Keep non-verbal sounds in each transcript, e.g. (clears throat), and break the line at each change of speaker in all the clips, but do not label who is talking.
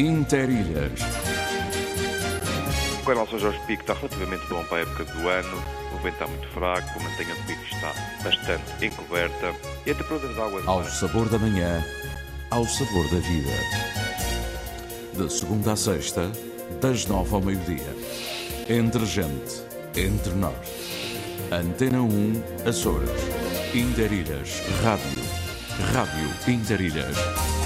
Interilhas.
O canal São Jorge Pico está relativamente bom para a época do ano. O vento está muito fraco, a mantenha do pico está bastante encoberta e a temperatura das águas...
Ao sabor da manhã, ao sabor da vida. De segunda a sexta, das nove ao meio-dia. Entre gente, entre nós. Antena 1, Açores. Interilhas, Rádio. Rádio Interilhas.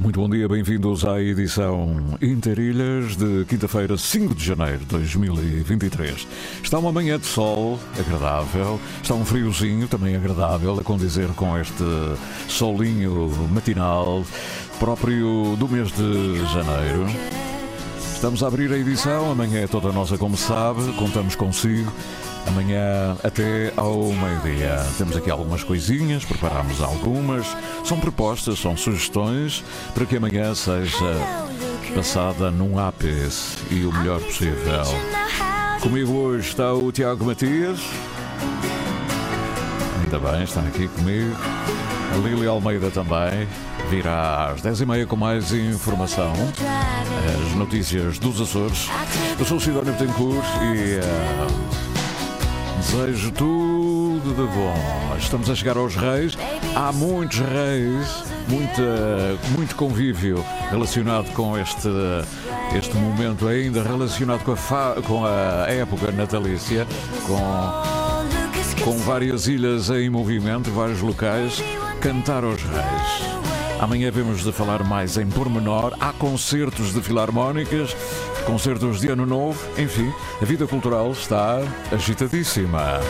Muito bom dia, bem-vindos à edição Interilhas de quinta-feira, 5 de janeiro de 2023. Está uma manhã de sol agradável, está um friozinho também agradável, a condizer com este solinho matinal próprio do mês de janeiro. Estamos a abrir a edição, amanhã é toda nossa, como sabe, contamos consigo. Amanhã até ao meio-dia. Temos aqui algumas coisinhas, preparamos algumas. São propostas, são sugestões para que amanhã seja passada num ápice e o melhor possível. Comigo hoje está o Tiago Matias. Ainda bem, está aqui comigo. A Lili Almeida também. Virá às 10h30 com mais informação. As notícias dos Açores. Eu sou o Sidónio Betancourt e. Uh, Desejo tudo de bom. Estamos a chegar aos reis. Há muitos reis, muita, muito convívio relacionado com este, este momento ainda, relacionado com a, fa, com a época natalícia, com, com várias ilhas em movimento, vários locais. Cantar aos reis. Amanhã vemos de falar mais em pormenor. Há concertos de filarmónicas, concertos de Ano Novo, enfim, a vida cultural está agitadíssima.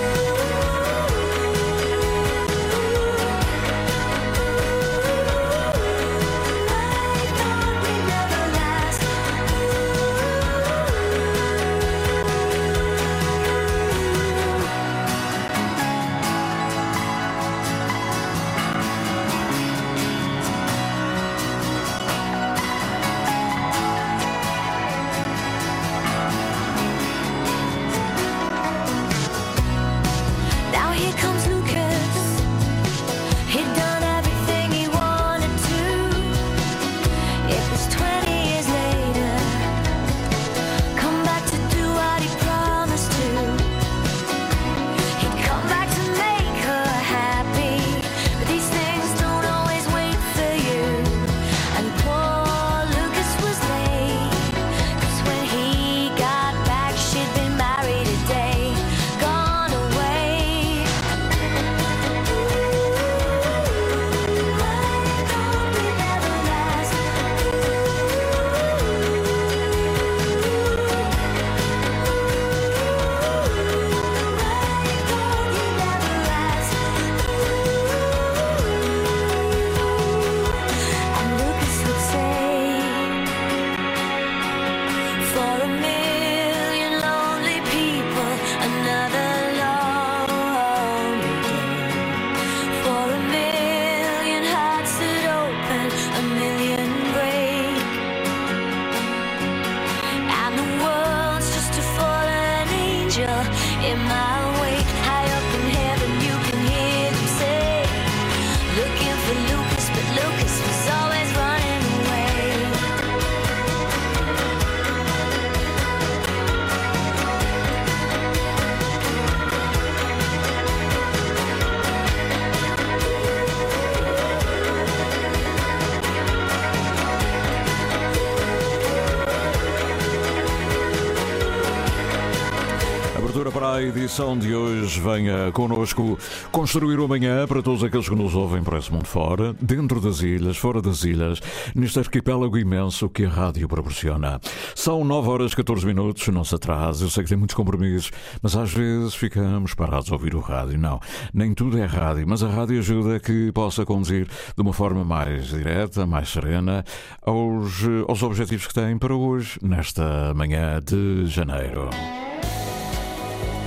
Edição de hoje venha connosco construir o amanhã para todos aqueles que nos ouvem por esse mundo fora, dentro das ilhas, fora das ilhas, neste arquipélago imenso que a rádio proporciona. São 9 horas 14 minutos, não se atrase, eu sei que tem muitos compromissos, mas às vezes ficamos parados a ouvir o rádio. Não, nem tudo é rádio, mas a rádio ajuda que possa conduzir de uma forma mais direta, mais serena, aos, aos objetivos que tem para hoje, nesta manhã de janeiro.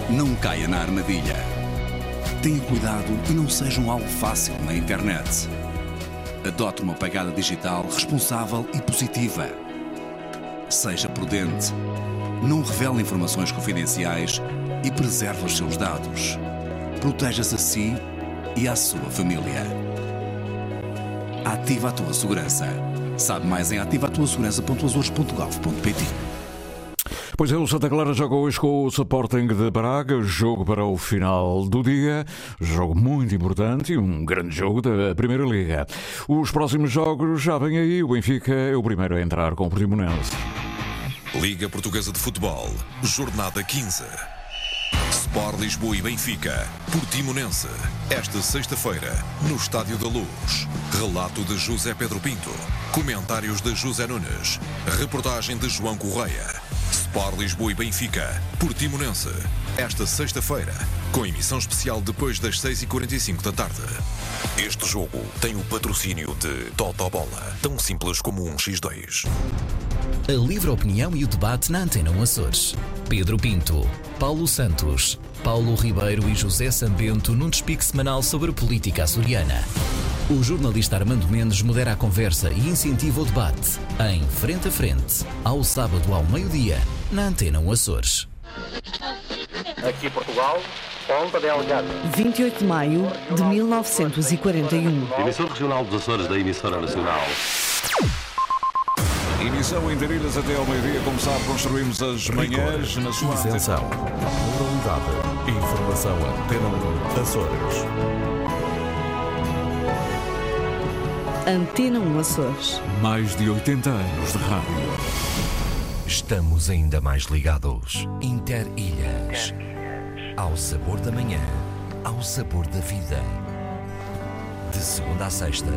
Não caia na armadilha. Tenha cuidado e não seja um alvo fácil na internet. Adote uma pegada digital responsável e positiva. Seja prudente. Não revele informações confidenciais e preserve os seus dados. Proteja-se a si e à sua família. Ativa a tua segurança. Sabe mais em ativatuasegurança.azores.gov.pt
Pois é, o Santa Clara joga hoje com o Sporting de Braga, jogo para o final do dia, jogo muito importante e um grande jogo da Primeira Liga. Os próximos jogos já vêm aí, o Benfica é o primeiro a entrar com o Portimonense.
Liga Portuguesa de Futebol, Jornada 15. Sport Lisboa e Benfica, Portimonense, esta sexta-feira, no Estádio da Luz. Relato de José Pedro Pinto, comentários de José Nunes, reportagem de João Correia. Sport Lisboa e Benfica, Portimonense, esta sexta-feira, com emissão especial depois das 6h45 da tarde. Este jogo tem o patrocínio de Toto Bola, tão simples como um X2.
A livre opinião e o debate na Antena 1 Açores. Pedro Pinto, Paulo Santos, Paulo Ribeiro e José Sambento num despique semanal sobre política açoriana. O jornalista Armando Mendes modera a conversa e incentiva o debate em Frente a Frente, ao sábado ao meio-dia, na Antena 1 Açores.
Aqui Portugal, Ponta Delgada.
28 de maio de 1941.
Emissor regional dos Açores da emissora nacional.
Emissão em Darilhas até ao meio-dia, como sabe, construímos as manhãs na sua
Isenção. Moralidade. Informação Antena 1 Açores.
Antena 1 Açores.
Mais de 80 anos de rádio.
Estamos ainda mais ligados. Interilhas. Ao sabor da manhã, ao sabor da vida. De segunda a sexta,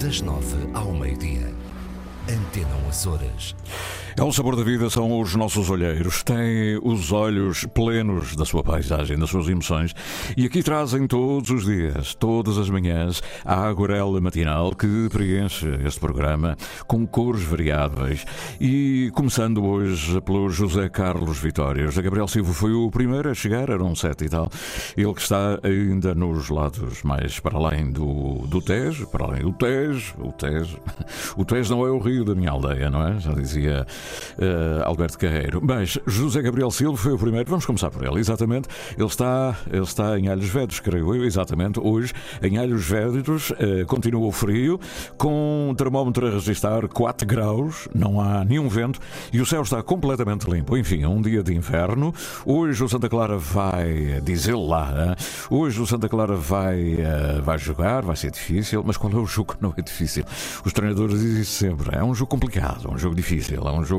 das nove ao meio-dia. Antena 1 Açores.
É o sabor da vida, são os nossos olheiros. Têm os olhos plenos da sua paisagem, das suas emoções. E aqui trazem todos os dias, todas as manhãs, a aguarela matinal que preenche este programa com cores variáveis. E começando hoje pelo José Carlos Vitória. José Gabriel Silva foi o primeiro a chegar, eram sete e tal. Ele que está ainda nos lados mais para além do, do Tejo, para além do Tejo, o Tejo. (laughs) O Tejo não é o rio da minha aldeia, não é? Já dizia uh, Alberto Carreiro. Mas José Gabriel Silva foi o primeiro, vamos começar por ele, exatamente. Ele está, ele está em Alhos Vedros, creio eu, exatamente. Hoje, em Alhos Vedros, uh, continua o frio, com o termómetro a registrar 4 graus, não há nenhum vento e o céu está completamente limpo. Enfim, é um dia de inverno. Hoje o Santa Clara vai, diz ele lá, hoje o Santa Clara vai, uh, vai jogar, vai ser difícil, mas qual é o jogo que não é difícil? Os treinadores dizem sempre, é um jogo complicado, é um jogo difícil, é um jogo,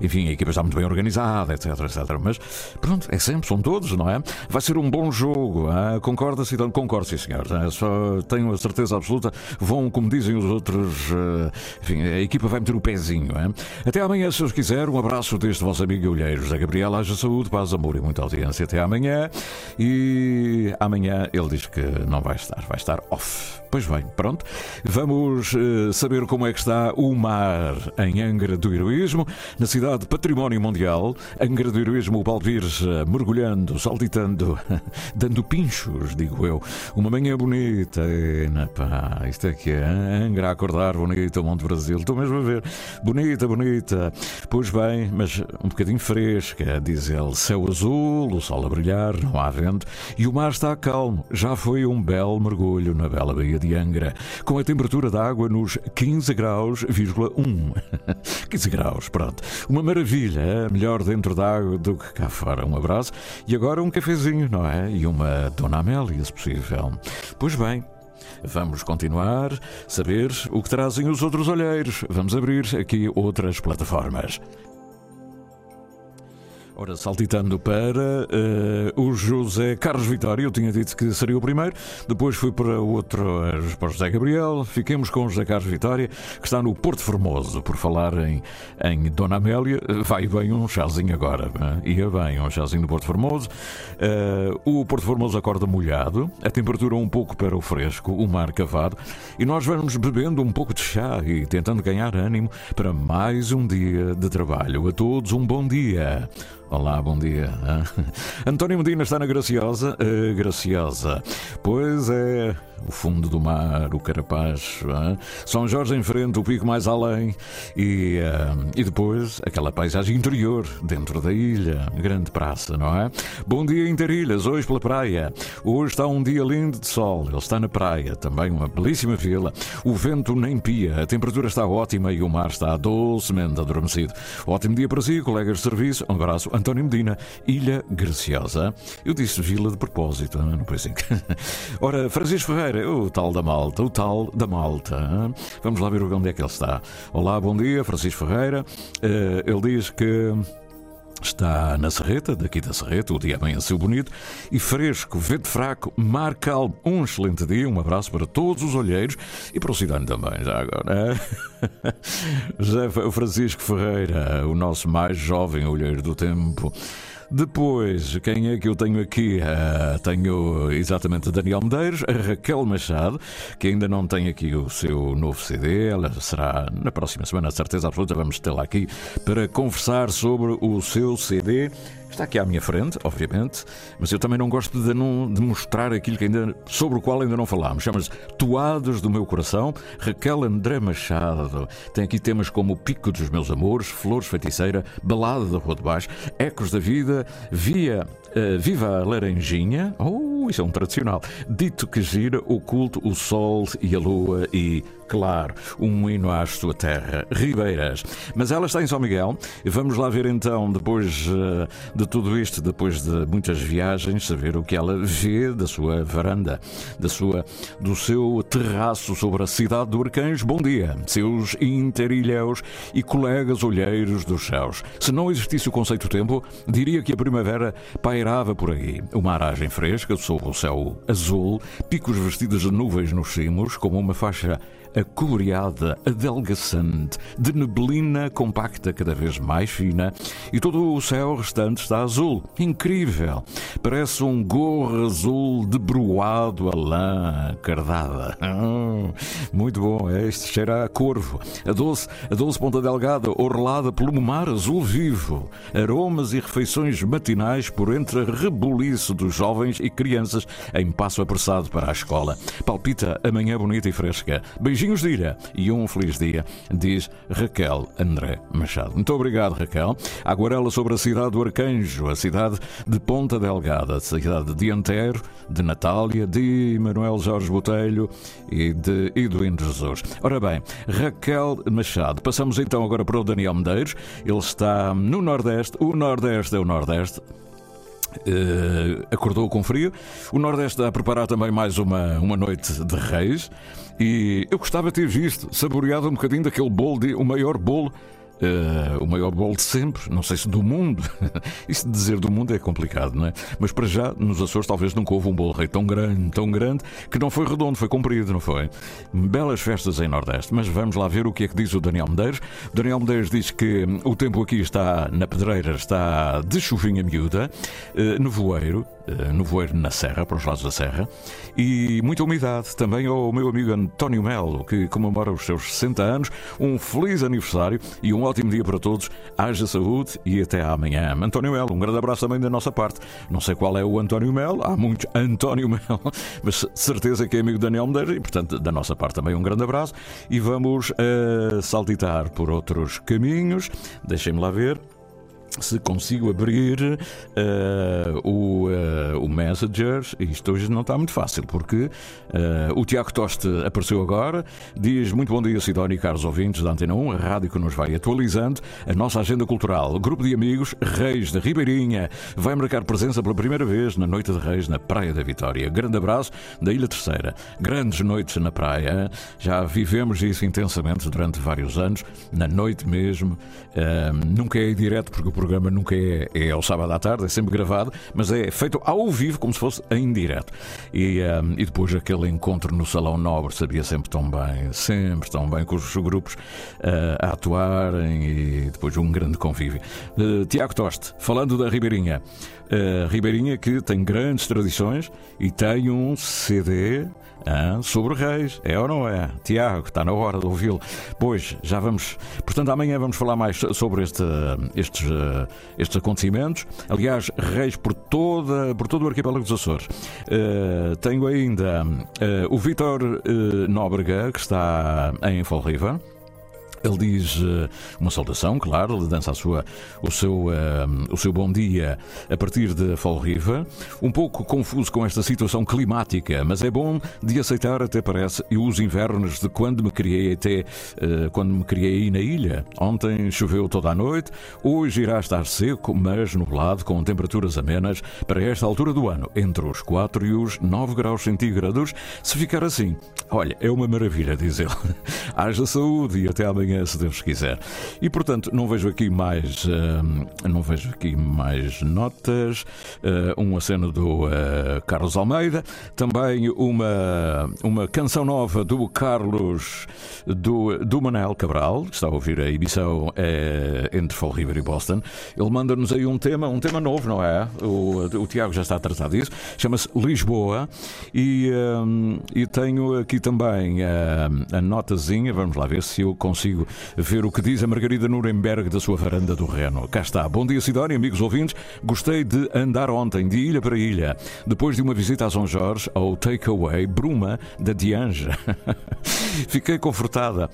enfim, a equipa está muito bem organizada, etc, etc. Mas pronto, é sempre, são todos, não é? Vai ser um bom jogo, ah? concorda-se? Então, concordo, sim, senhor. Ah, só tenho a certeza absoluta, vão, como dizem os outros, ah, enfim, a equipa vai meter o pezinho. Ah? Até amanhã, se os quiser, um abraço deste vosso amigo Olheiro, José Gabriel, haja saúde, paz, amor e muita audiência. Até amanhã. E amanhã ele diz que não vai estar, vai estar off. Pois bem, pronto. Vamos uh, saber como é que está o mar em Angra do Heroísmo, na cidade Património Mundial. Angra do Heroísmo, o Balvires uh, mergulhando, saltitando, (laughs) dando pinchos, digo eu. Uma manhã bonita, na pá, isto é que é. Angra a acordar, bonita, Monte Brasil. Estou mesmo a ver. Bonita, bonita. Pois bem, mas um bocadinho fresca, diz ele. Céu azul, o sol a brilhar, não há vento e o mar está calmo. Já foi um belo mergulho na bela Baía de Angra, com a temperatura da água nos 15 graus, 1. 15 (laughs) graus, pronto. Uma maravilha, é melhor dentro da água do que cá fora. Um abraço e agora um cafezinho, não é? E uma Dona Amélia, se possível. Pois bem, Vamos continuar, saber o que trazem os outros olheiros. Vamos abrir aqui outras plataformas. Ora, saltitando para uh, o José Carlos Vitória, eu tinha dito que seria o primeiro, depois fui para o outro, uh, para o José Gabriel, fiquemos com o José Carlos Vitória, que está no Porto Formoso, por falar em, em Dona Amélia, vai bem um chazinho agora, uh, ia bem um chazinho no Porto Formoso. Uh, o Porto Formoso acorda molhado, a temperatura um pouco para o fresco, o mar cavado, e nós vamos bebendo um pouco de chá e tentando ganhar ânimo para mais um dia de trabalho. A todos um bom dia. Olá, bom dia. (laughs) António Medina está na Graciosa. Uh, graciosa. Pois é, o fundo do mar, o Carapaz? São Jorge em frente, o pico mais além e, uh, e depois aquela paisagem interior dentro da ilha, grande praça, não é? Bom dia, Interilhas, hoje pela praia. Hoje está um dia lindo de sol, ele está na praia, também uma belíssima vila. O vento nem pia, a temperatura está ótima e o mar está docemente adormecido. Ótimo dia para si, colegas de serviço. Um abraço, António Medina, Ilha Graciosa. Eu disse vila de propósito, não é? Pois sim. Ora, Francisco Ferreira o tal da Malta, o tal da Malta. Vamos lá ver onde é que ele está. Olá, bom dia, Francisco Ferreira. Eh, ele diz que. Está na Serreta, daqui da Serreta, o dia amanheceu bonito e fresco, vento fraco, mar calmo. Um excelente dia, um abraço para todos os olheiros e para o Cidano também, já agora. (laughs) José Francisco Ferreira, o nosso mais jovem olheiro do tempo. Depois, quem é que eu tenho aqui? Uh, tenho exatamente Daniel Medeiros, a Raquel Machado, que ainda não tem aqui o seu novo CD. Ela será na próxima semana, certeza absoluta. Vamos tê-la aqui para conversar sobre o seu CD. Está aqui à minha frente, obviamente, mas eu também não gosto de, não, de mostrar aquilo que ainda, sobre o qual ainda não falámos. Chama-se Toados do Meu Coração, Raquel André Machado. Tem aqui temas como O Pico dos Meus Amores, Flores Feiticeira, Balada da Rua de Baixo, Ecos da Vida, Via Uh, Viva a Laranjinha, oh, isso é um tradicional. Dito que gira, o culto, o sol e a lua e, claro, um hino à sua terra, Ribeiras. Mas ela está em São Miguel. Vamos lá ver então, depois uh, de tudo isto, depois de muitas viagens, saber o que ela vê da sua varanda, da sua, do seu terraço sobre a cidade do Arcanjo. Bom dia, seus interilhéus e colegas olheiros dos céus. Se não existisse o conceito tempo, diria que a primavera pai pairava por aí. Uma aragem fresca sob o céu azul, picos vestidos de nuvens nos cimos, como uma faixa acoloreada, adelgaçante, de neblina compacta cada vez mais fina, e todo o céu restante está azul. Incrível! Parece um gorro azul debruado a lã cardada. Hum, muito bom, é este cheira a corvo. A doce, a doce ponta delgada, orlada pelo mar azul vivo. Aromas e refeições matinais por entre a rebuliço dos jovens e crianças em passo apressado para a escola. Palpita a manhã bonita e fresca. Beijinhos Beijinhos de ilha e um feliz dia, diz Raquel André Machado. Muito obrigado, Raquel. Aguarela sobre a cidade do Arcanjo, a cidade de Ponta Delgada, a cidade de Antero, de Natália, de Manuel Jorge Botelho e de Eduardo Jesus. Ora bem, Raquel Machado. Passamos então agora para o Daniel Medeiros. Ele está no Nordeste. O Nordeste é o Nordeste. Uh, acordou com frio. O Nordeste está a preparar também mais uma, uma noite de reis. E eu gostava de ter visto, saboreado um bocadinho daquele bolo, de, o maior bolo Uh, o maior bolo de sempre, não sei se do mundo. (laughs) Isso de dizer do mundo é complicado, não é? Mas para já, nos Açores, talvez nunca houve um bolo rei tão grande, tão grande, que não foi redondo, foi comprido, não foi? Belas festas em Nordeste, mas vamos lá ver o que é que diz o Daniel Medeiros. O Daniel Medeiros diz que hum, o tempo aqui está, na pedreira, está de chuvinha miúda, uh, nevoeiro, nevoeiro na Serra, para os lados da Serra, e muita umidade. Também ao meu amigo António Melo, que comemora os seus 60 anos, um feliz aniversário e um ótimo dia para todos, haja saúde e até amanhã. António Melo, um grande abraço também da nossa parte. Não sei qual é o António Melo, há muitos António Melo, (laughs) mas certeza que é amigo Daniel Medeiros e, portanto, da nossa parte também um grande abraço. E vamos uh, saltitar por outros caminhos. Deixem-me lá ver se consigo abrir uh, o, uh, o Messenger, isto hoje não está muito fácil, porque uh, o Tiago Toste apareceu agora, diz muito bom dia, Sidónia e caros ouvintes da Antena 1, a rádio que nos vai atualizando a nossa agenda cultural. Grupo de amigos Reis da Ribeirinha vai marcar presença pela primeira vez na Noite de Reis na Praia da Vitória. Grande abraço da Ilha Terceira. Grandes noites na praia, já vivemos isso intensamente durante vários anos, na noite mesmo. nunca é direto porque o programa nunca é, é ao sábado à tarde, é sempre gravado, mas é feito ao vivo como se fosse em direto. E, um, e depois aquele encontro no Salão Nobre sabia sempre tão bem, sempre tão bem, com os grupos uh, a atuarem e depois um grande convívio. Uh, Tiago Toste, falando da Ribeirinha. Ribeirinha que tem grandes tradições e tem um CD ah, sobre reis, é ou não é? Tiago, está na hora de ouvi-lo. Pois, já vamos. Portanto, amanhã vamos falar mais sobre este, estes, estes acontecimentos. Aliás, reis por, toda, por todo o arquipélago dos Açores. Uh, tenho ainda uh, o Vítor uh, Nóbrega, que está em Fall River. Ele diz uh, uma saudação, claro, ele dança a sua, o, seu, uh, o seu bom dia a partir de Fall River. Um pouco confuso com esta situação climática, mas é bom de aceitar, até parece, e os invernos de quando me criei até uh, quando me criei aí na ilha. Ontem choveu toda a noite, hoje irá estar seco, mas nublado, com temperaturas amenas para esta altura do ano, entre os 4 e os 9 graus centígrados. Se ficar assim, olha, é uma maravilha, diz ele. (laughs) Haja saúde e até amanhã se Deus quiser. E portanto, não vejo aqui mais, uh, não vejo aqui mais notas. Uh, um aceno do uh, Carlos Almeida, também uma, uma canção nova do Carlos do, do Manel Cabral, que está a ouvir a emissão entre Fall River e Boston. Ele manda-nos aí um tema, um tema novo, não é? O, o Tiago já está a tratar disso. Chama-se Lisboa e, um, e tenho aqui também a notazinha. Vamos lá ver se eu consigo ver o que diz a Margarida Nuremberg da sua varanda do Reno. Cá está. Bom dia, Sidónia, amigos ouvintes. Gostei de andar ontem de ilha para ilha, depois de uma visita a São Jorge ao Takeaway Bruma da Dianja. (laughs) Fiquei confortada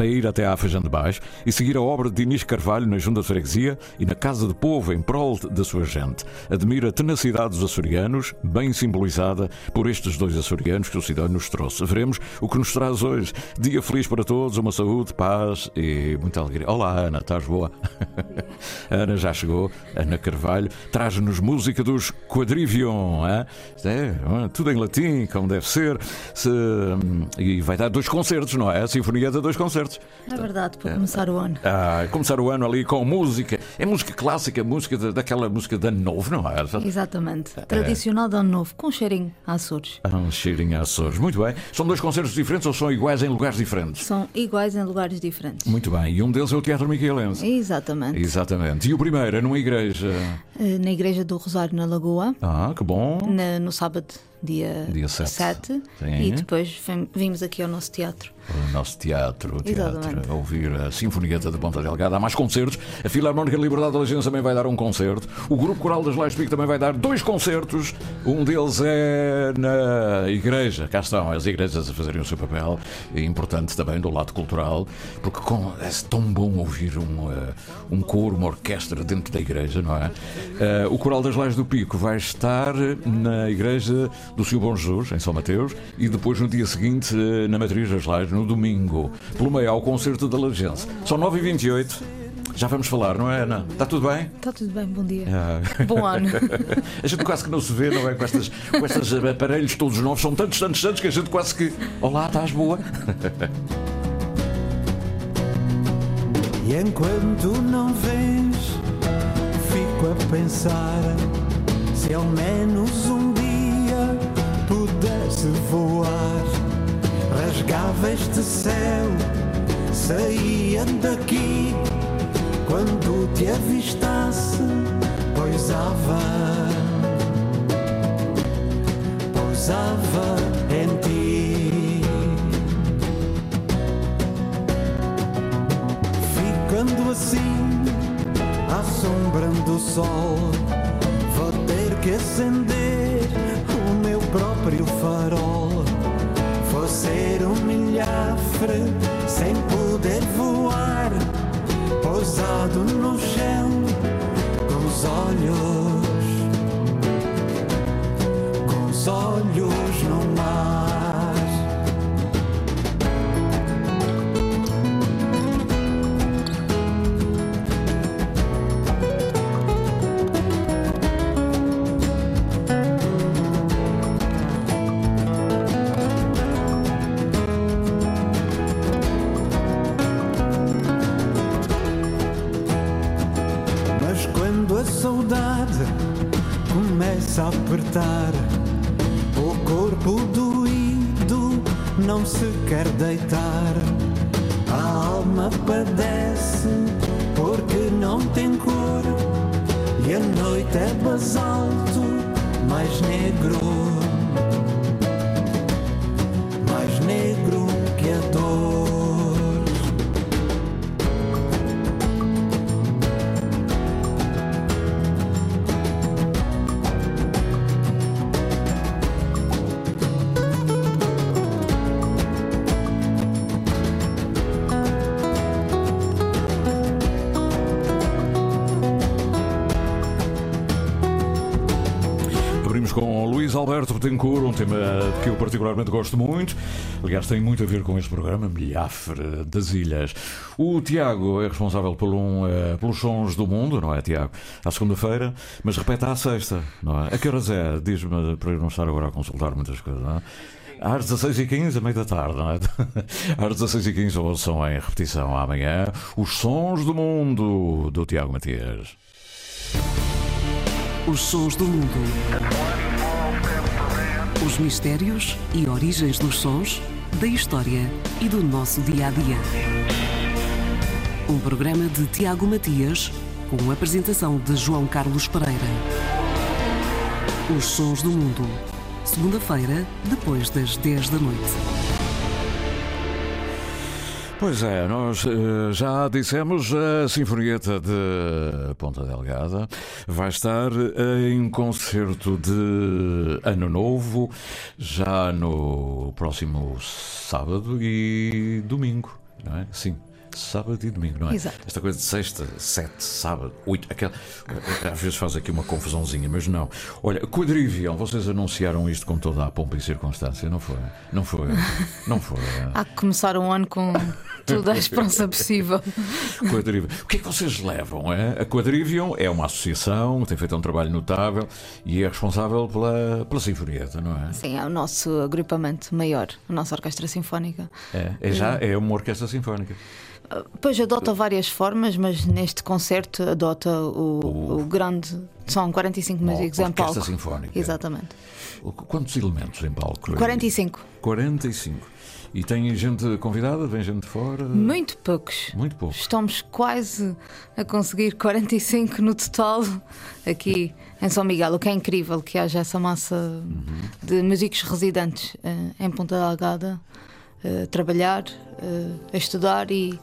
para ir até à Feijão de Baixo e seguir a obra de Inês Carvalho na Junta de Freguesia e na Casa do Povo em prol da sua gente. Admira a tenacidade dos açorianos, bem simbolizada por estes dois açorianos que o Sidónio nos trouxe. Veremos o que nos traz hoje. Dia feliz para todos, uma saúde, paz e muita alegria. Olá, Ana, estás boa? (laughs) Ana já chegou, Ana Carvalho, traz-nos música dos Quadrivion, é, tudo em latim, como deve ser, Se... e vai dar dois concertos, não é? A Sinfonia dá dois concertos concertos.
É verdade, para começar o ano.
Ah, começar o ano ali com música. É música clássica, música de, daquela música de ano novo, não é?
Exatamente. É. Tradicional de ano novo, com cheirinho a Açores.
Ah, um cheirinho a Açores. Muito bem. São dois concertos diferentes ou são iguais em lugares diferentes?
São iguais em lugares diferentes.
Muito bem. E um deles é o Teatro Miquelense.
Exatamente.
Exatamente. E o primeiro é numa igreja?
Eh, na Igreja do Rosário, na Lagoa.
Ah, que bom.
Na, no sábado dia, dia 7. 7 e depois vimos aqui ao nosso teatro.
O nosso teatro, o teatro a ouvir a Sinfonieta de Ponta Delgada. Há mais concertos. A Filarmónica Liberdade da Legenda também vai dar um concerto. O Grupo Coral das Leis também vai dar dois concertos. Um deles é na igreja. Cá estão as igrejas a fazerem o seu papel. É importante também do lado cultural, porque com, é tão bom ouvir um, uh, um coro, uma orquestra dentro da igreja, não é? Uh, o Coral das Leis do Pico vai estar na igreja do Senhor Bom Jesus, em São Mateus, e depois no dia seguinte eh, na Matriz das Lajes, no domingo, pelo meio ao concerto da Lagense. São 9h28. Já vamos falar, não é, Ana? Está tudo bem?
Está tudo bem, bom dia. Ah. Bom ano. (laughs)
a gente quase que não se vê, não é? Com, estas, com estes aparelhos todos novos, são tantos, tantos, tantos que a gente quase que. Olá, estás boa? (laughs)
e enquanto não vens, fico a pensar se ao menos um pudesse voar, rasgava este céu, saía daqui. Quando te avistasse, poisava, pousava em ti. Ficando assim, assombrando o sol, vou ter que acender próprio farol. Vou ser um milhafre sem poder voar, pousado no chão, com os olhos, com os olhos apertar. O corpo doído não se quer deitar. A alma padece porque não tem cor. E a noite é basalto mais negro.
Betancourt, um tema que eu particularmente gosto muito. Aliás, tem muito a ver com este programa, Milhafre das Ilhas. O Tiago é responsável por um, uh, pelos sons do mundo, não é, Tiago? À segunda-feira, mas repete à sexta, não é? A que horas é? Diz-me para eu não estar agora a consultar muitas coisas, não é? Às 16h15, a meio da tarde, não é? (laughs) Às 16h15 ouçam em repetição amanhã os sons do mundo do Tiago Matias.
Os sons do mundo os mistérios e origens dos sons, da história e do nosso dia a dia. Um programa de Tiago Matias, com apresentação de João Carlos Pereira. Os Sons do Mundo. Segunda-feira, depois das 10 da noite.
Pois é, nós uh, já dissemos a Sinfonieta de Ponta Delgada vai estar em concerto de Ano Novo já no próximo sábado e domingo, não é? Sim sábado e domingo, não é?
Exato.
Esta coisa de sexta, sete, sábado, oito, aquela, às vezes faz aqui uma confusãozinha, mas não. Olha, Quadrivial, vocês anunciaram isto com toda a pompa e circunstância, não foi? Não foi? Não foi? (laughs)
Há que começar um ano com toda a esperança possível.
Quadrivial. O que é que vocês levam? É? A Quadrivial é uma associação, tem feito um trabalho notável e é responsável pela, pela Sinfonieta, não é?
Sim, é o nosso agrupamento maior, a nossa orquestra sinfónica.
É, é já é uma orquestra sinfónica.
Pois adota várias formas, mas neste concerto adota o, o... o grande. São 45 músicos em palco.
sinfónica.
Exatamente.
Quantos elementos em palco?
45.
45. E tem gente convidada? Vem gente de fora?
Muito poucos.
Muito poucos.
Estamos quase a conseguir 45 no total aqui em São Miguel, o que é incrível que haja essa massa uhum. de músicos residentes uh, em Ponta Delgada a trabalhar, a estudar e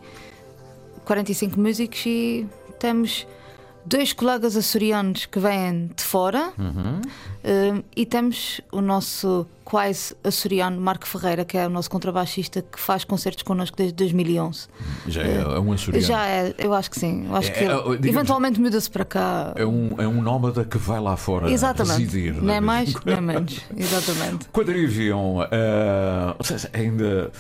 45 músicos e temos dois colegas açorianos que vêm de fora uhum. uh, e temos o nosso quase açoriano Marco Ferreira, que é o nosso contrabaixista que faz concertos connosco desde 2011.
Já é, é um açoriano?
Já é, eu acho que sim. Eu acho é, que é, digamos, eventualmente muda-se para cá.
É um, é um nómada que vai lá fora
Exatamente.
residir.
Não é mais, não é (laughs) menos. Exatamente.
Quadrivium, uh, ainda.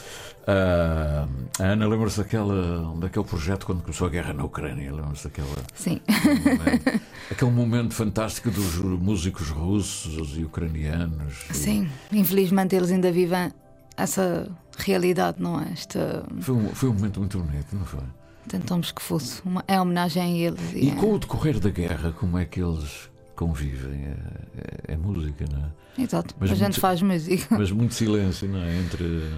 Uh, a Ana lembra-se daquela, daquele projeto quando começou a guerra na Ucrânia? Lembra-se daquela.
Sim.
Momento, aquele momento fantástico dos músicos russos e ucranianos.
Sim, e... infelizmente eles ainda vivem essa realidade, não é? Esta...
Foi, um, foi um momento muito bonito, não foi?
Tentamos que fosse. Uma, é homenagem a eles.
E, e é... com o decorrer da guerra, como é que eles convivem? É, é, é música, não é?
Exato, mas a muito, gente faz música. (laughs)
Mas muito silêncio, não é? Entre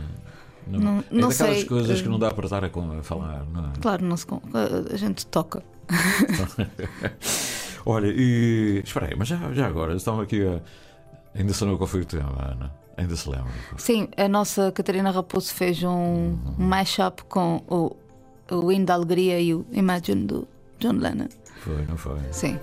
não, não, é daquelas sei. coisas que não dá para estar a, falar, não é?
Claro, não se, a gente toca. (laughs)
Olha, e. Espera aí, mas já, já agora, estão aqui a. Ainda se lembra qual foi o tema, Ana? Ainda se lembra?
Sim, a nossa Catarina Raposo fez um, uhum. um mashup com o, o Hino da Alegria e o Imagine do John Lennon.
Foi, não foi?
Sim.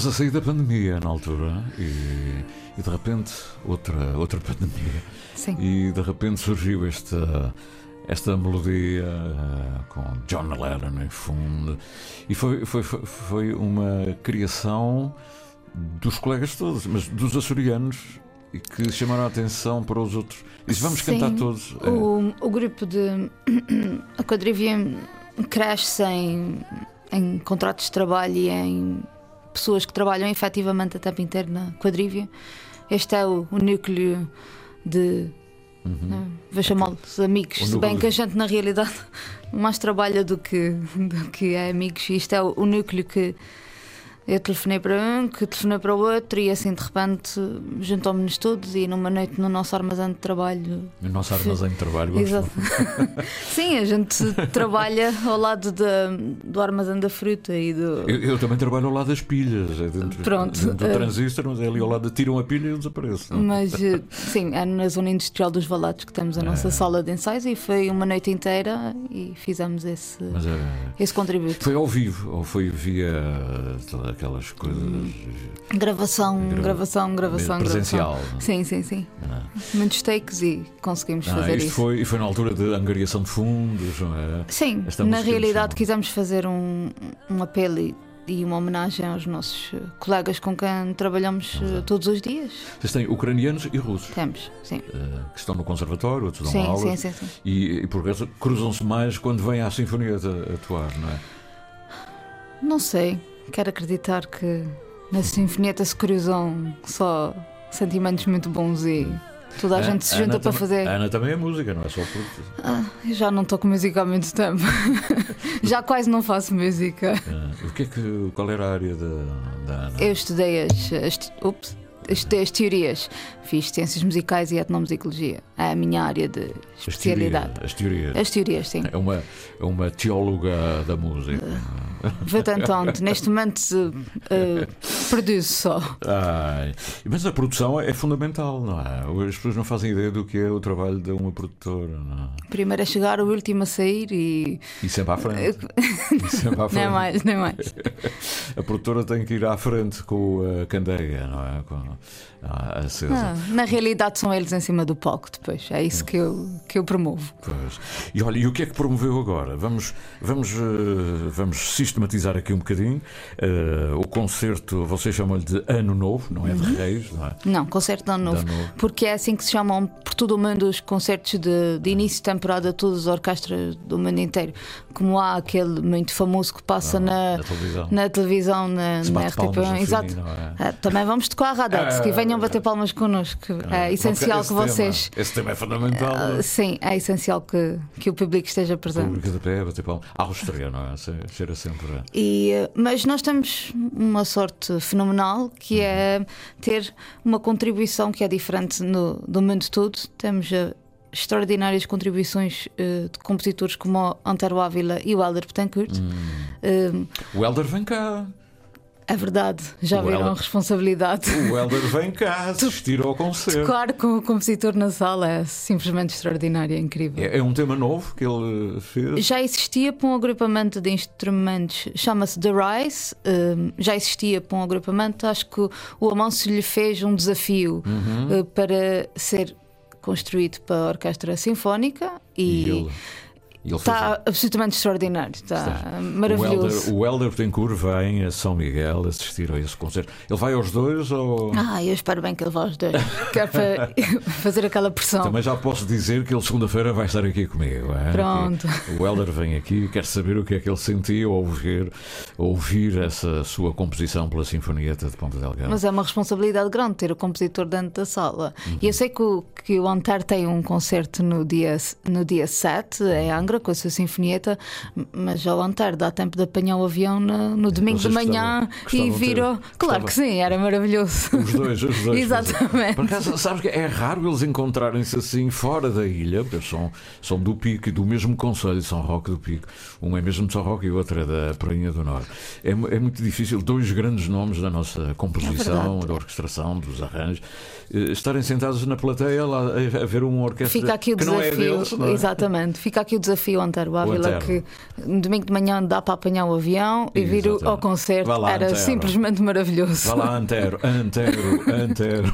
Estávamos a sair da pandemia na altura e, e de repente outra, outra (laughs) pandemia.
Sim.
E de repente surgiu esta, esta melodia uh, com John Lennon em fundo. E foi, foi, foi, uma criação dos colegas todos, mas dos açorianos e que chamaram a atenção para os outros. E vamos
Sim,
cantar todos.
O, o grupo de. (clears throat) A quadrivia cresce em, em contratos de trabalho e em pessoas que trabalham efetivamente a tempo inteiro na. Este é o, o núcleo de. Uhum. Vou chamá-los amigos, se bem que a gente na realidade (laughs) mais trabalha do que, do que é amigos. Isto é o, o núcleo que eu telefonei para um, que telefonei para o outro e assim de repente juntámos-nos todos e numa noite no nosso armazém de trabalho.
No nosso armazém de trabalho,
Exato. (laughs) Sim, a gente trabalha ao lado do armazém da fruta e do.
Eu, eu, também trabalho ao lado das pilhas, é dentro,
Pronto,
dentro do transistor, mas é ali ao lado, tiram a pilha e eu desapareço.
Mas sim, é na zona industrial dos Valados que temos a nossa é. sala de ensaios e foi uma noite inteira e fizemos esse, é, esse contributo.
Foi ao vivo ou foi via aquelas coisas.
Gravação, Gra gravação, gravação,
presencial.
Gravação. Sim, sim, sim. Ah. Muitos takes e conseguimos
ah,
fazer
isto
isso.
Foi, e foi na altura de angariação de fundos, não é?
Sim, Esta na realidade quisemos fazer um, um apelo e, uma homenagem aos nossos colegas com quem trabalhamos Exato. todos os dias.
Vocês têm ucranianos e russos?
Temos, sim.
Uh, que estão no conservatório, outros dão
sim,
aulas.
Sim, sim, sim.
E, e por acaso cruzam-se mais quando vêm à Sinfonia atuar, não é?
Não sei. Quero acreditar que na Sinfonieta se cruzam só sentimentos muito bons e toda a, a gente se junta para fazer.
A Ana também é música, não é só por.
Ah, já não toco música há muito tempo. (laughs) já quase não faço música.
Ah, o que é que, qual era a área da, da Ana?
Eu estudei as. as ups, estudei as teorias. Fiz ciências musicais e etnomusicologia. É a minha área de especialidade.
As teorias.
As teorias, sim.
É uma, é uma teóloga da música.
Vou tanto, neste momento uh, produzo só.
Ai, mas a produção é fundamental, não é? As pessoas não fazem ideia do que é o trabalho de uma produtora. É?
Primeiro a chegar, o último a sair e.
E sempre à frente. e sempre à (laughs) frente.
É mais, é mais.
a produtora tem que ir à frente com a candeia, não é? Com a acesa.
Não, na realidade são eles em cima do palco depois. É isso que eu, que eu promovo.
Pois. E olha, e o que é que promoveu agora? Vamos, vamos, uh, vamos sistematizar aqui um bocadinho. Uh, o concerto, vocês chamam-lhe de Ano Novo, não é de Reis, não é?
Não, concerto de Ano Novo. De ano novo. Porque é assim que se chamam por todo o mundo os concertos de, de início de temporada, todas as orquestras do mundo inteiro. Como há aquele muito famoso que passa ah, na, na, televisão, na, televisão, na, na RTP. Exato. Fim, é? também vamos tocar a Radex, que venham bater palmas connosco. É essencial que vocês.
Tema, esse tema é fundamental. Uh,
sim, é essencial que, que o público esteja presente. O
público de pé, bater palmas. A Áustria, não é? Cheira sempre.
E, mas nós temos uma sorte fenomenal que é ter uma contribuição que é diferente no, do mundo todo. Temos a extraordinárias contribuições uh, de compositores como o Antero Ávila e o Helder Betancourt.
Hum. Uh, o Helder vem cá.
É verdade, já o viram Helder, responsabilidade.
O Helder vem cá (laughs) assistir ao concerto.
Tocar com o compositor na sala é simplesmente extraordinário, é incrível.
É, é, um tema novo que ele fez?
Já existia para um agrupamento de instrumentos, chama-se The Rise. Um, já existia para um agrupamento. Acho que o Amanso lhe fez um desafio uhum. uh, para ser construído para a orquestra sinfónica e, e ele está absolutamente extraordinário, está, maravilhoso.
O Helder Betancourt vem a São Miguel assistir a esse concerto. Ele vai aos dois ou.
Ah, eu espero bem que ele vá aos dois. Quero para (laughs) fazer aquela pressão.
Também já posso dizer que ele segunda-feira vai estar aqui comigo. É?
Pronto.
o Helder vem aqui e quer saber o que é que ele sentiu ao ouvir, ouvir essa sua composição pela Sinfonieta de Ponta Delgado.
Mas é uma responsabilidade grande ter o compositor dentro da sala. Uhum. E eu sei que o, que o Antar tem um concerto no dia, no dia 7 em Angra com a sua sinfonieta, mas ao Antar dá tempo de apanhar o avião no, no domingo de manhã gostavam, e vir. Claro que sim, era maravilhoso.
Os dois, os dois. (laughs)
Exatamente.
Por acaso, sabes que é raro eles encontrarem-se assim fora da ilha, porque são, são do Pico e do mesmo Conselho, São Roque do Pico. Um é mesmo de São Roque e o outro é da Prainha do Norte. É, é muito difícil, dois grandes nomes da nossa composição, é da orquestração, dos arranjos, eh, estarem sentados na plateia lá, a ver uma orquestra
Fica aqui o
que
desafio.
não é deles. Não é?
Exatamente. Fica aqui o desafio desafio Antero Ávila que domingo de manhã dá para apanhar o avião e vir ao concerto.
Lá,
Era
Antero.
simplesmente maravilhoso.
Vá lá, Antero, Antero, Antero.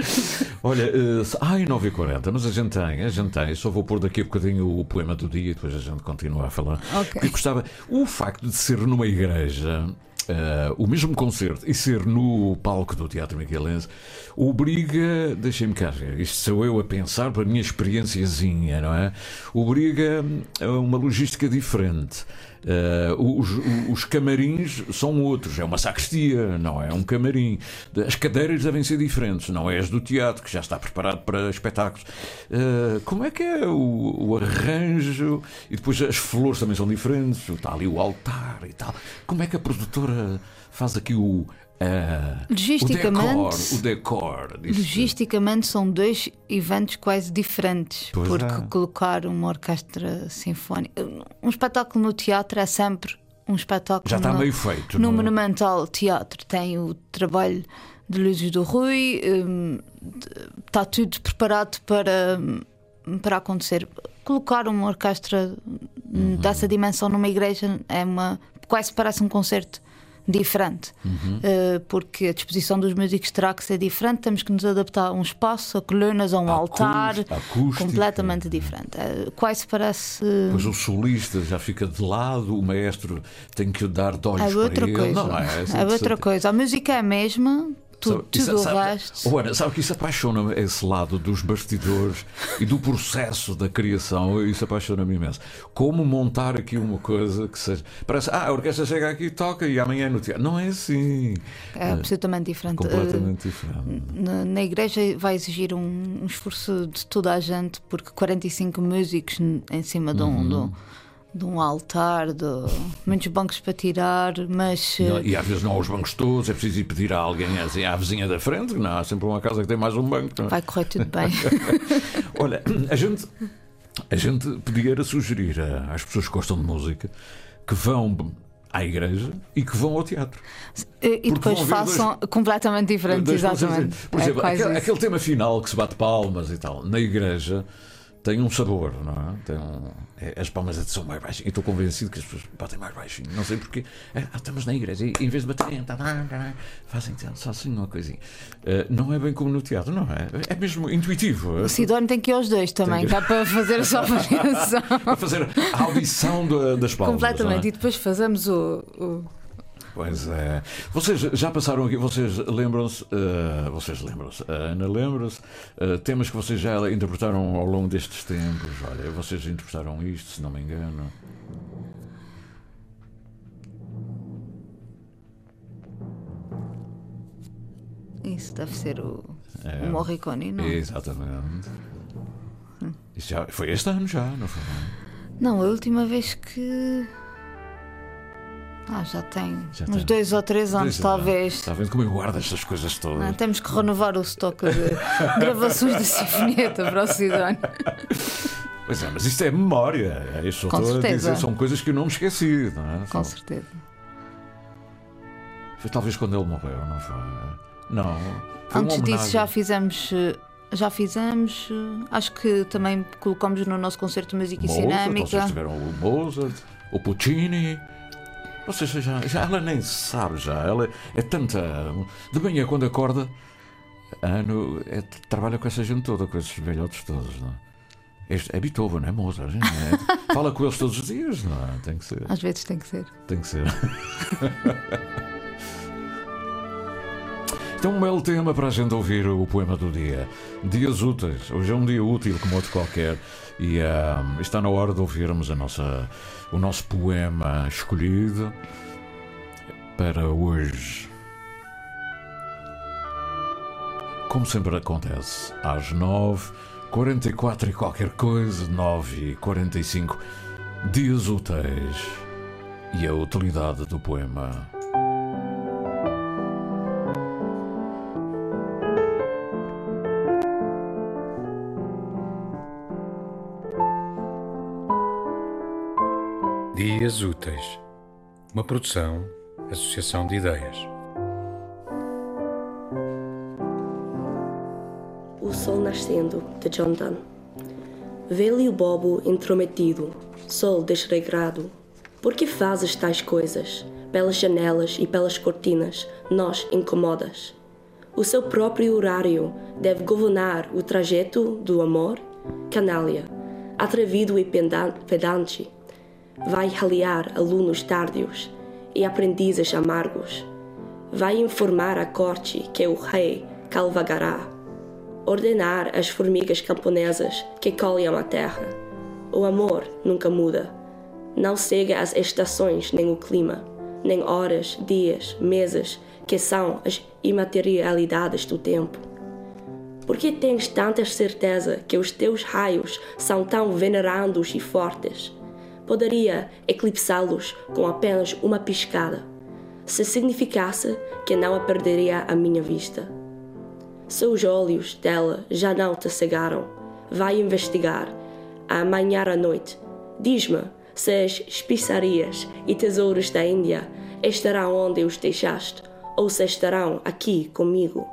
(laughs) Olha, se- ai, 9h40, mas a gente tem, a gente tem. Só vou pôr daqui a bocadinho o poema do dia e depois a gente continua a falar.
Ok.
Eu gostava, o facto de ser numa igreja. Eh, o mesmo concerto e ser no palco do Teatro Michelense obriga, deixem-me cá ver, isto sou eu a pensar para a minha experiênciazinha, não é? Obriga a uma logística diferente. Eh, os, os camarins são outros, é uma sacristia, não é um camarim. As cadeiras devem ser diferentes, não é as do teatro, que já está preparado para espetáculos. Eh, como é que é o, o arranjo? E depois as flores também são diferentes, está ali o altar e tal. Como é que a produtora faz aqui o. eh,
Logisticamente-
o decor, o decor?
Logisticamente são dois eventos quase diferentes,
Pois
porque
é.
colocar uma orquestra sinfónica. Um espetáculo no teatro é sempre um espetáculo.
Já está
no,
meio feito,
No
não é?
Monumental Teatro tem o trabalho de Luzes do Rui, hum, de- está tudo preparado para, para acontecer. Colocar uma orquestra
Uhum.
dessa dimensão numa igreja é uma. quase parece um concerto diferente,
Uhum.
Uh, porque a disposição dos músicos terá que ser diferente, temos que nos adaptar a um espaço, a colunas, a um altar,
acústica,
completamente diferente. Uh, quase parece.
Pois o solista já fica de lado, o maestro tem que dar de olhos
É outra
para ele.
coisa.
Não é?
é outra coisa. A música é a mesma, tu-
Sabe- isso-
o
sabe-. Oh, Ana, sabe que isso apaixona-me, esse lado dos bastidores e do processo da criação, isso apaixona-me imenso. Como montar aqui uma coisa que seja. Parece, ah, a orquestra chega aqui, toca e amanhã é no teatro. Não é assim.
É absolutamente diferente.
Completamente
Uh,
diferente.
Na, na igreja vai exigir um, um esforço de toda a gente, porque 45 músicos em cima de, um,
Uhum.
de, um, de um altar, de muitos bancos para tirar, mas.
Não, e às vezes não há os bancos todos, é preciso ir pedir a alguém, assim, à vizinha da frente, não, há sempre uma casa que tem mais um banco. não é?
Vai correr tudo bem. (laughs)
Olha, a gente, a gente podia era sugerir a- às pessoas que gostam de música que vão à igreja e que vão ao teatro.
E
Porque
depois façam completamente diferentes,
Dois
exatamente.
Por
É
exemplo,
quase
aquele, aquele tema final que se bate palmas e tal, na igreja tem um sabor, não é? Tem um- é, as palmas são mais baixinhas. E estou convencido que as pessoas batem mais baixinho. Não sei porquê. É, ah, estamos na igreja e em vez de baterem, tá, tá, tá, fazem só assim uma coisinha. Eh, não é bem como no teatro, não é? É mesmo intuitivo.
O Sidónio tem que ir aos dois também, cá para fazer a sua avaliação.
Para fazer a audição da- das palmas.
Completamente.
é?
E depois fazemos o. o-
Pois é. Vocês já passaram aqui, vocês lembram-se, eh, vocês lembram-se, Ana lembra-se, eh, temas que vocês já interpretaram ao longo destes tempos. Olha, vocês interpretaram isto, se não me engano.
Isso deve ser o,
É.
o Morricone, não?
Exatamente. Isso já, foi este ano já, não foi?
Não, a última vez que. Ah, já tem
Já
uns
tem.
dois ou três anos,
Dois
talvez.
Está vendo como eu guardo estas coisas todas?
Não, temos que renovar o estoque de (laughs) gravações da Sinfonieta para o Sidónio.
Pois é, mas isto é memória. Que
Com certeza.
dizer. São coisas que eu não me esqueci. Não é?
Com
São-
certeza.
Foi talvez quando ele morreu, não foi? Não. Foi
Antes disso já fizemos. Já fizemos, acho que também colocamos no nosso concerto de música e
Mozart,
cinémica.
Vocês tiveram o Mozart, o Puccini. Vocês já, já ela nem sabe já. Ela é tanta. De manhã quando acorda, ano, é, trabalha com essa gente toda, com esses velhotes todos, não é? Este é Beethoven, não é Mozart, é? (laughs) Fala com eles todos os dias, não é? Tem que ser.
Às vezes tem que ser.
Tem que ser. (laughs) Então, um belo tema para a gente ouvir o poema do dia. Dias úteis. Hoje é um dia útil como outro qualquer. E ah, está na hora de ouvirmos a nossa, o nosso poema escolhido para hoje. Como sempre acontece, às 9h44 e qualquer coisa, 9h45, dias úteis e a utilidade do poema.
Dias Úteis. Uma produção, associação de ideias.
O Sol Nascendo, de John Donne. Velho bobo intrometido, sol desregrado, por que fazes tais coisas? Pelas janelas e pelas cortinas, nós incomodas. O seu próprio horário deve governar o trajeto do amor? Canalha, atrevido e pedante, vai raliar alunos tardios e aprendizes amargos. Vai informar a corte que o rei calvagará. Ordenar as formigas camponesas que colhem a terra. O amor nunca muda. Não segue as estações nem o clima, nem horas, dias, meses, que são as imaterialidades do tempo. Por que tens tanta certeza que os teus raios são tão venerandos e fortes? Poderia eclipsá-los com apenas uma piscada, se significasse que não a perderia à minha vista. Se os olhos dela já não te cegaram, vai investigar, amanhã à noite. Diz-me se as especiarias e tesouros da Índia estarão onde os deixaste, ou se estarão aqui comigo.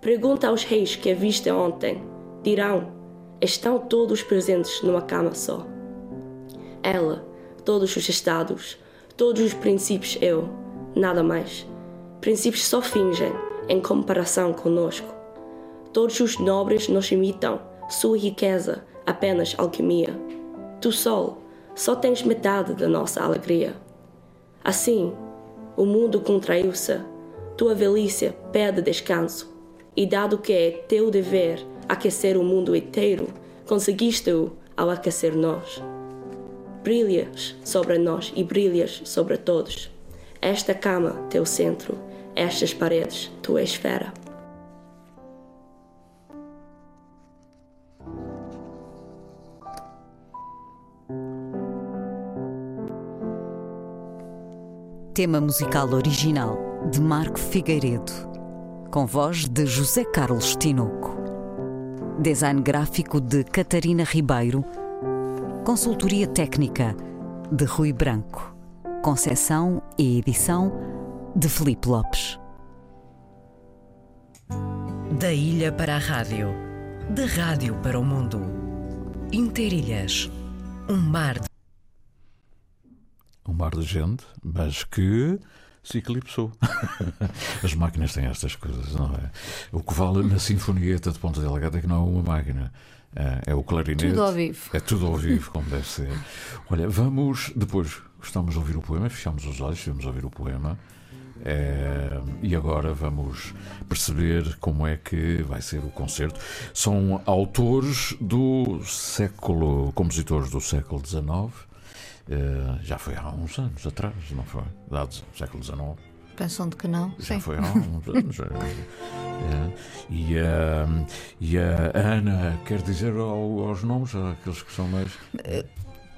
Pergunta aos reis que a viste ontem. Dirão: estão todos presentes numa cama só. Ela, todos os estados, todos os princípios eu, nada mais. Princípios só fingem em comparação conosco. Todos os nobres nos imitam, sua riqueza apenas alquimia. Tu, sol, só tens metade da nossa alegria. Assim, o mundo contraiu-se, tua velhice pede descanso, e dado que é teu dever aquecer o mundo inteiro, conseguiste-o ao aquecer nós. Brilhas sobre nós e brilhas sobre todos. Esta cama, teu centro, estas paredes, tua esfera.
Tema musical original de Marco Figueiredo, com voz de José Carlos Tinoco. Design gráfico de Catarina Ribeiro. Consultoria técnica de Rui Branco. Concessão e edição de Felipe Lopes.
Da ilha para a rádio, de rádio para o mundo. Interilhas, um mar de
um mar de gente, mas que se eclipsou. (laughs) As máquinas têm estas coisas, não é? O que vale na Sinfonieta de Ponta Delgada é que não é uma máquina. É o clarinete.
Tudo ao vivo.
É tudo ao vivo, como deve ser. Olha, vamos. Depois gostamos de ouvir o poema, fechamos os olhos, vamos ouvir o poema. É, e agora vamos perceber como é que vai ser o concerto. São autores do século, compositores do século XIX já foi há uns anos atrás, não foi? Dados século XIX.
Pensando que não.
Já
Sim.
foi há uns anos. é. e, uh, e a Ana quer dizer ao, aos nomes, aqueles que são mais.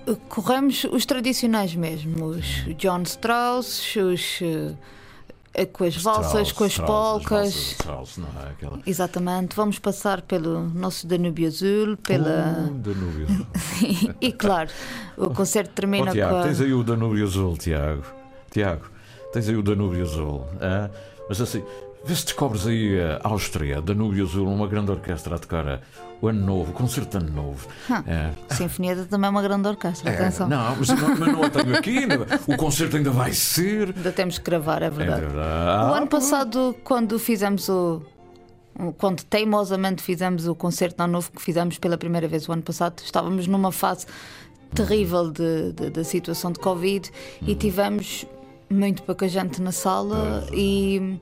Uh, corremos os tradicionais mesmo, os John Strauss, os com as valsas, com as
Strauss,
polcas.
Strauss, é? Aquela...
Exatamente, vamos passar pelo nosso Danúbio Azul, pela.
Oh, Danúbio. (laughs)
e claro, o concerto termina
oh, Tiago,
com. A...
Tens aí o Danúbio Azul, Tiago. Tiago, tens aí o Danúbio Azul. Ah? Mas assim, vê se descobres aí a Áustria, Danúbio Azul, uma grande orquestra a tocar o Ano Novo, o concerto Ano Novo.
Hum, é. A Sinfonia também é uma grande orquestra,
é,
atenção.
Não, mas não, mas não a tenho aqui, (laughs) o concerto ainda vai ser.
Ainda temos que gravar, é verdade.
É verdade.
O ano passado, quando fizemos o. Quando teimosamente fizemos o concerto Ano Novo que fizemos pela primeira vez o ano passado, estávamos numa fase terrível da situação de Covid e tivemos muito pouca gente na sala e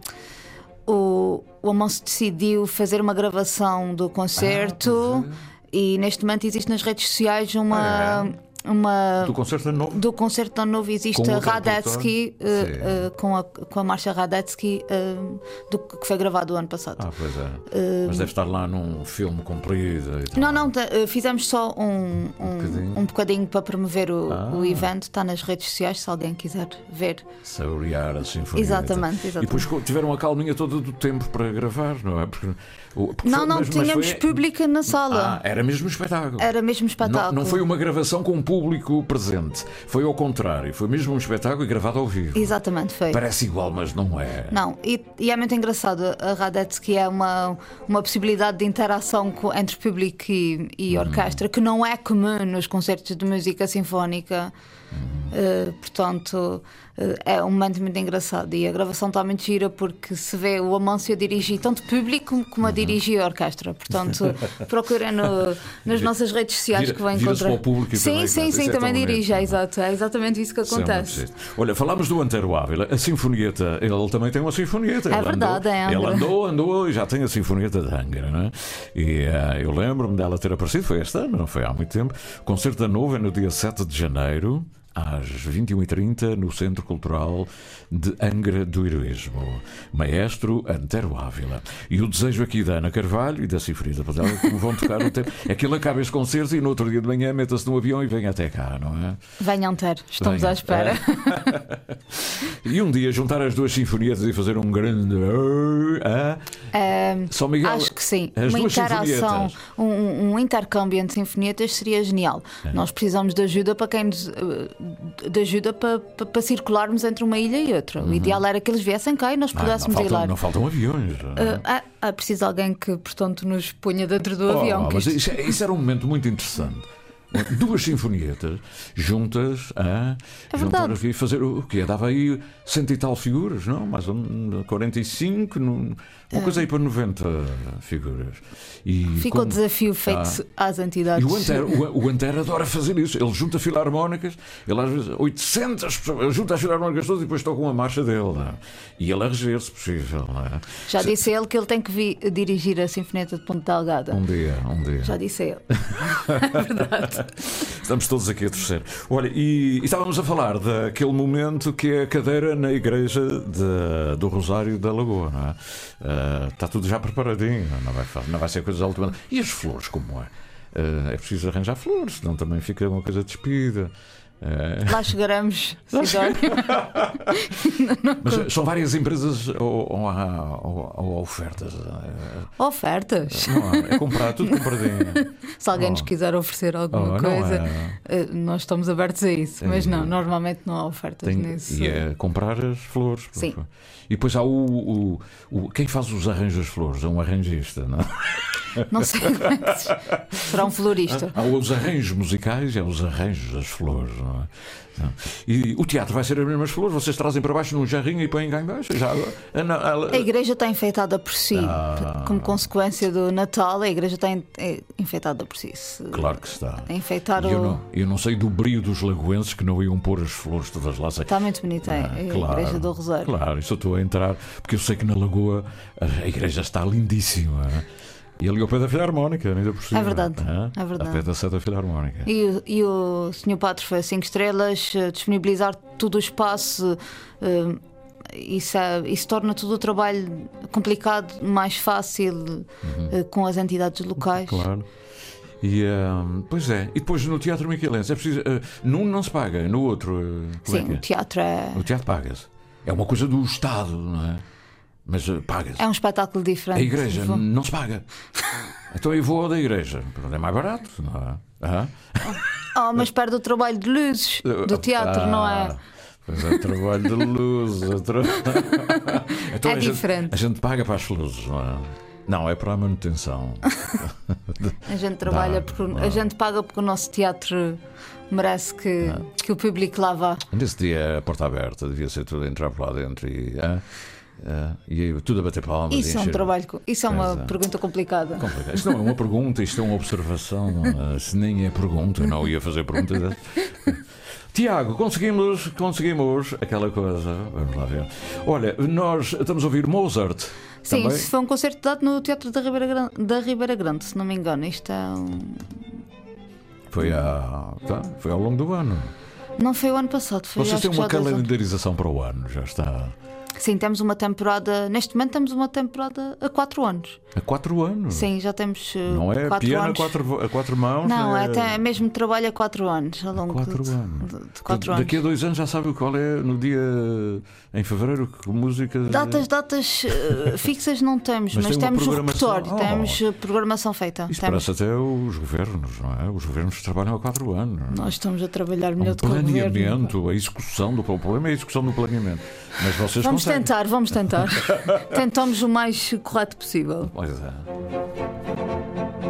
o, o Amonso decidiu fazer uma gravação do concerto
ah,
e neste momento existe nas redes sociais uma. Uma,
do concerto novo?
Do concerto novo existe a Radetzky uh, uh, com, a, com a marcha Radetzky uh, do, que foi gravado o ano passado.
Ah, pois é. Mas deve estar lá num filme comprido.
Não, não, fizemos só um, um, um, bocadinho. um bocadinho para promover o, ah. o, evento. Está nas redes sociais se alguém quiser ver.
Saborear a sinfonia.
Exatamente, exatamente.
E depois tiveram a calminha toda do tempo para gravar, não é? Porque,
porque não, não, mas, tínhamos foi... público na sala.
Ah, era mesmo espetáculo.
Era mesmo espetáculo.
Não, não foi uma gravação com um público presente. Foi ao contrário, foi mesmo um espetáculo gravado ao vivo.
Exatamente, foi.
Parece igual, mas não é.
Não, e, e é muito engraçado. A Radetzky é uma, uma possibilidade de interação com, entre público e, e orquestra que não é comum nos concertos de música sinfónica. Uh, portanto, uh, é um momento muito engraçado e a gravação está muito gira porque se vê o Amâncio a dirigir tanto público como a dirigir a orquestra. Portanto, (laughs) procurem no, nas nossas redes sociais
Vira-
que vão encontrar.
para o público
sim,
também,
sim, sim, também dirige, é exato. É exatamente isso que
é
acontece.
Olha, falámos do Antero Ávila, a Sinfonieta, ele também tem uma Sinfonieta.
É
Ele
verdade,
andou,
é, André.
Ele andou, andou e já tem a Sinfonieta de Angra, não é? E eh, eu lembro-me dela ter aparecido, foi este ano, não foi há muito tempo. Concerto da Nova no dia 7 de janeiro. Às 21h30 no Centro Cultural de Angra do Heroísmo. Maestro Antero Ávila. E o desejo aqui da Ana Carvalho e da Sinfonia Padela como vão tocar no tempo. É que ele acaba este concerto e no outro dia de manhã meta-se no avião e vem até cá, não é?
Venham ter, estamos
Venham.
à espera.
E um dia juntar as duas sinfonietas e fazer um grande. Ah,
Ahm,
São Miguel,
acho que sim.
as
Uma
duas
interação,
sinfonietas.
um, um- um intercâmbio entre sinfonietas seria genial.
É.
Nós precisamos de ajuda para quem nos, eh, de ajuda para, para, para circularmos entre uma ilha e outra. O ideal era que eles viessem cá e nós
Uhum. não,
pudéssemos
não,
ir
faltam,
lá.
não faltam aviões.
Ah, ah, ah, preciso alguém que, portanto, nos ponha dentro do
Oh,
avião.
mas
isto-
isso, é- isso era um momento muito interessante. (laughs) Duas sinfonietas juntas a
É
juntar e fazer o quê? Dava aí cento e tal figuras, não? Mais menos 45, num- uma coisa aí para 90 figuras. E
É. Fica o
como-
desafio feito às entidades.
E o Antero, o, o Antero adora fazer isso. Ele junta filarmónicas, ele às vezes 800 pessoas, ele junta as filarmónicas todas e depois toca uma marcha dele. não é? E ele a reger, se possível. não é?
Já disse a ele que ele tem que vi- dirigir a Sinfoneta de Ponte Delgada.
Um dia, um dia.
Já disse ele. (laughs) é verdade.
Estamos todos aqui a torcer. Olha, e, e estávamos a falar daquele momento que é a cadeira na igreja de- do Rosário da Lagoa, não é? Ah, está tudo já preparadinho, não vai, não vai ser coisas alturas. E as flores, como é? Ah, é preciso arranjar flores, senão também fica uma coisa despida. Ah,
Lá chegaremos, Sidónio. (laughs)
mas são várias empresas ou, ou há, ou- ou há ofertas?
Ofertas.
Não há, é comprar, tudo compradinho. (laughs)
Se alguém nos quiser oferecer alguma
Oh, não
coisa,
é.
eh, nós estamos abertos a isso. Mas
Tem-
não, normalmente não há ofertas
Tem-
nisso.
e é comprar as flores.
Sim.
E depois há o, o- o- Quem faz os arranjos das flores? É um arranjista, não? (laughs)
Não sei é que se... Será um florista.
Há os arranjos musicais e há os arranjos das flores, não é? Não. E o teatro vai ser as mesmas flores, vocês trazem para baixo num jarrinho e põem cá em baixo. Já, a- a-
igreja está enfeitada por si.
Ah.
Como consequência do Natal, a igreja está é enfeitada por si. Se
Claro que está.
Enfeitar
E eu,
o.
não, eu não sei do brio dos lagoenses que não iam pôr as flores todas lá.
Está muito bonita é,
Ah,
a igreja do Rosário.
Claro, isso eu estou a entrar, porque eu sei que na Lagoa a a igreja está lindíssima. E ali ao pé da Filarmónica, ainda por cima.
É verdade,
Ah,
é verdade.
Ao pé da Santa Filarmónica.
E, o- e o Sr. Padre foi a 5 estrelas, eh, disponibilizar todo o espaço. eh, Isso, é- isso torna todo o trabalho complicado mais fácil eh, com as entidades locais.
Uhum. Claro. E, ah, pois é, e depois no Teatro Miquelense é preciso. ah, num não se paga, no outro. é
Sim,
que
o
é?
teatro é,
No teatro paga-se. É uma coisa do Estado, não é? Mas ah, paga-se.
é um espetáculo diferente.
A igreja
Vou-
não se paga. Então eu vou ao da igreja. É mais barato, não é? Ah?
Oh, mas perde o trabalho de luzes do teatro, não é?
Ah, Pois é, trabalho de luz. é tra- (laughs) Então
É
a gente-
diferente.
a gente paga para as luzes, não é? Não, é para a manutenção. (laughs)
A gente trabalha
Dá,
a gente paga porque o nosso teatro merece que, que o público lá vá.
Nesse dia a porta aberta, devia ser tudo entrar por lá dentro e, ah, ah, e tudo a bater palmas.
Isso é um trabalho, isso é uma
é.
pergunta complicada.
Complicado. Isto não é uma pergunta, isto é uma observação. ah, (laughs) se nem é pergunta, eu não ia fazer perguntas. Tiago, conseguimos, conseguimos aquela coisa. Vamos lá ver. Olha, nós estamos a ouvir Mozart.
Sim,
também.
isso foi um concerto dado no Teatro da Ribeira Grande, da Ribeira Grande se não me engano. Isto é um...
Foi, a, tá, foi ao longo do ano.
Não foi o ano passado, foi
Vocês têm uma calendarização para o ano, já está.
Sim, temos uma temporada. Neste momento temos uma temporada a 4 anos.
Há quatro anos.
Sim, já temos. uh,
Não é
quatro
piano a
anos.
quatro, vo- a quatro mãos?
Não, é até mesmo trabalho a 4 anos. Ao longo
Quatro
de,
anos.
de, de quatro anos.
Daqui a dois anos já sabe qual é no dia em fevereiro que música.
Datas, datas uh, (laughs) fixas não temos,
Mas
mas,
tem
temos o repertório,
Oh.
temos programação feita.
Isso
Temos.
até os governos, não é? Os governos trabalham há quatro anos. não é?
Nós estamos a trabalhar melhor
um
do que o governo.
planeamento, a execução do o problema é a execução do planeamento. Mas vocês
Vamos
conseguem.
tentar, vamos tentar. (laughs) Tentamos o mais correto possível.
Pois é.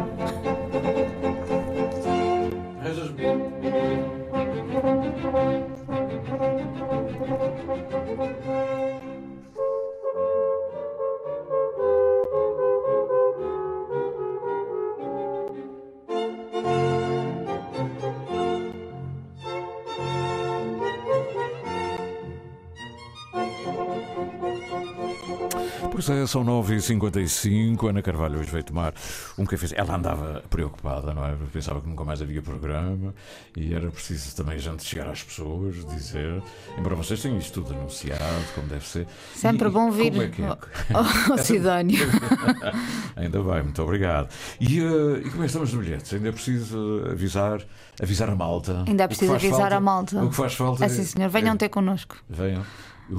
É, são 9h55. Ana Carvalho hoje veio tomar um café. Ela andava preocupada, não é? Pensava que nunca mais havia programa e era preciso também a gente chegar às pessoas, dizer. Embora vocês tenham isto tudo anunciado, como deve ser.
Sempre
E-
bom vir
é que é?
ao- ao (laughs) Sidónio. (laughs)
Ainda bem, muito obrigado. E, eh, e como é que estamos de bilhetes? Ainda é preciso avisar, avisar a malta.
Ainda é preciso avisar
falta-
a malta.
O que faz falta
É sim, senhor. Venham
é-
ter connosco.
Venham.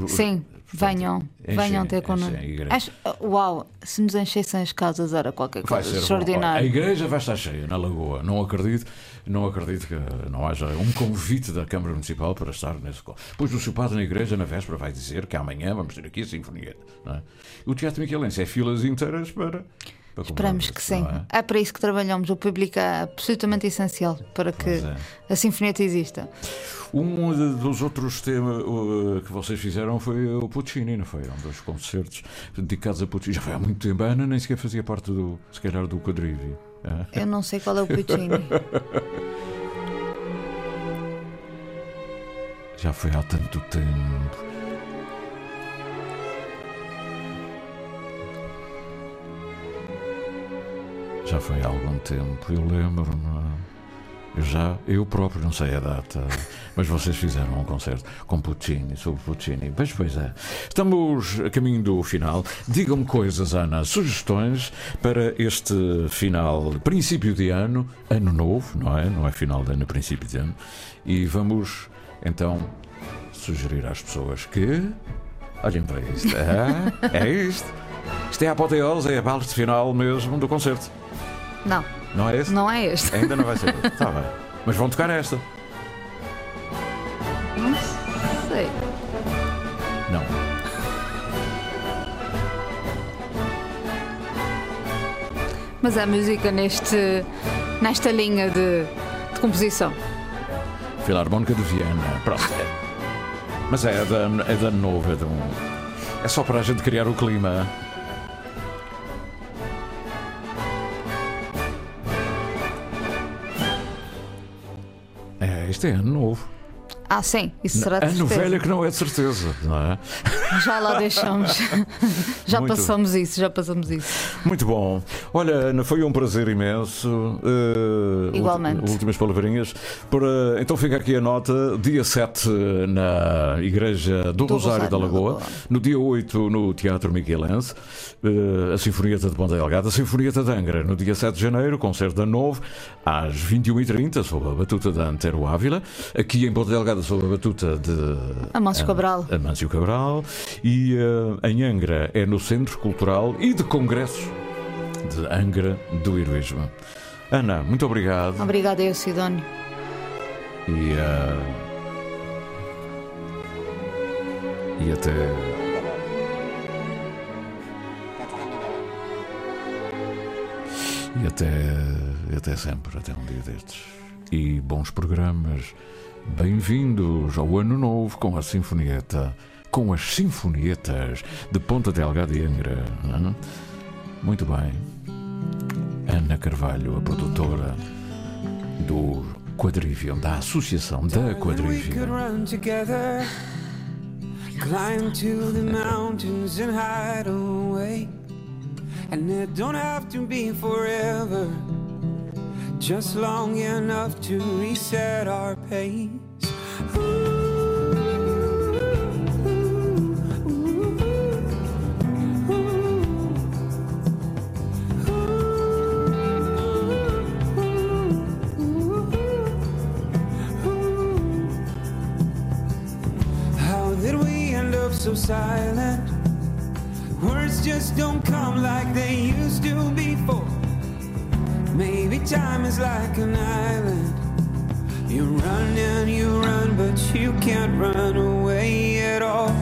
Sim, venham.
enchem-
venham ter connosco. Acho- Uau, se nos enchessem as casas era qualquer coisa
ser
extraordinária.
A igreja vai estar cheia na Lagoa. Não acredito, não acredito que não haja um convite da Câmara Municipal para estar nesse colo. Pois o seu padre na igreja, na véspera, vai dizer que amanhã vamos ter aqui a Sinfonieta. Não é? O Teatro Michelense é filas inteiras para.
Esperamos que sim.
é?
É para isso que trabalhamos. O público é absolutamente essencial para que
é.
a Sinfonieta exista.
Um dos outros temas uh, que vocês fizeram foi o Puccini, não foi? Um dos concertos dedicados a Puccini. Já foi há muito tempo. A Ana nem sequer fazia parte do, se calhar, do quadrívio. é?
Eu não sei qual é o Puccini. (laughs)
Já foi há tanto tempo. Já foi há algum tempo, eu lembro-me. Eu já, eu próprio não sei a data, (laughs) mas vocês fizeram um concerto com Puccini, sobre Puccini. Pois, pois é. Estamos a caminho do final. Digam-me coisas, Ana, sugestões para este final, princípio de ano, ano novo, não é? Não é final de ano, é princípio de ano. E vamos então sugerir às pessoas que. Olhem para isto. (laughs) É, é isto. Isto é a apoteose, é a parte final mesmo do concerto.
Não,
Não é esse?
não é este.
Ainda não vai ser. Está (laughs) bem. Mas vão tocar esta.
Não sei.
Não.
Mas a música neste, nesta linha de, de composição.
Filarmónica de Viena. Pronto. (laughs) É. Mas é da, é da novo, é de um. É só para a gente criar o clima. Isto é ano novo.
Ah, sim, isso será de certeza.
velho é que não é de certeza, não é?
Já lá (laughs) deixamos. já
Muito.
passamos isso, já passamos isso.
Muito bom. Olha, Ana, foi um prazer imenso. Eh,
Igualmente.
Últimas palavrinhas. Para, então fica aqui a nota: dia 7 na Igreja do,
Do
Rosário,
Rosário
da Lagoa,
Lagoa.
no dia 8 no Teatro Miguelense, eh, a Sinfonieta de Ponta Delgada, a Sinfonieta de Angra, no dia 7 de janeiro, concerto da Novo, às 21h30, sob a batuta da Antero Ávila, aqui em Ponta Delgada, sob a batuta de
Amâncio Cabral.
Amâncio Cabral e eh, em Angra é no Centro Cultural e de Congressos de Angra do Heroísmo. Ana, muito obrigado
Obrigada, eu, Sidónio.
e, eh, e até. E até, e até sempre, até um dia destes. E bons programas. Bem-vindos ao Ano Novo com a Sinfonieta, com as Sinfonietas de Ponta Delgada e Angra. hã? Muito bem. Ana Carvalho, a produtora do Quadrivium, da Associação da Quadrivium.
run together, climb to the mountains and hide away. And it don't have to be forever, just long enough to reset our pace. so silent. Words just don't come like they used to time is like an island. You run and you run, but you can't run away at all.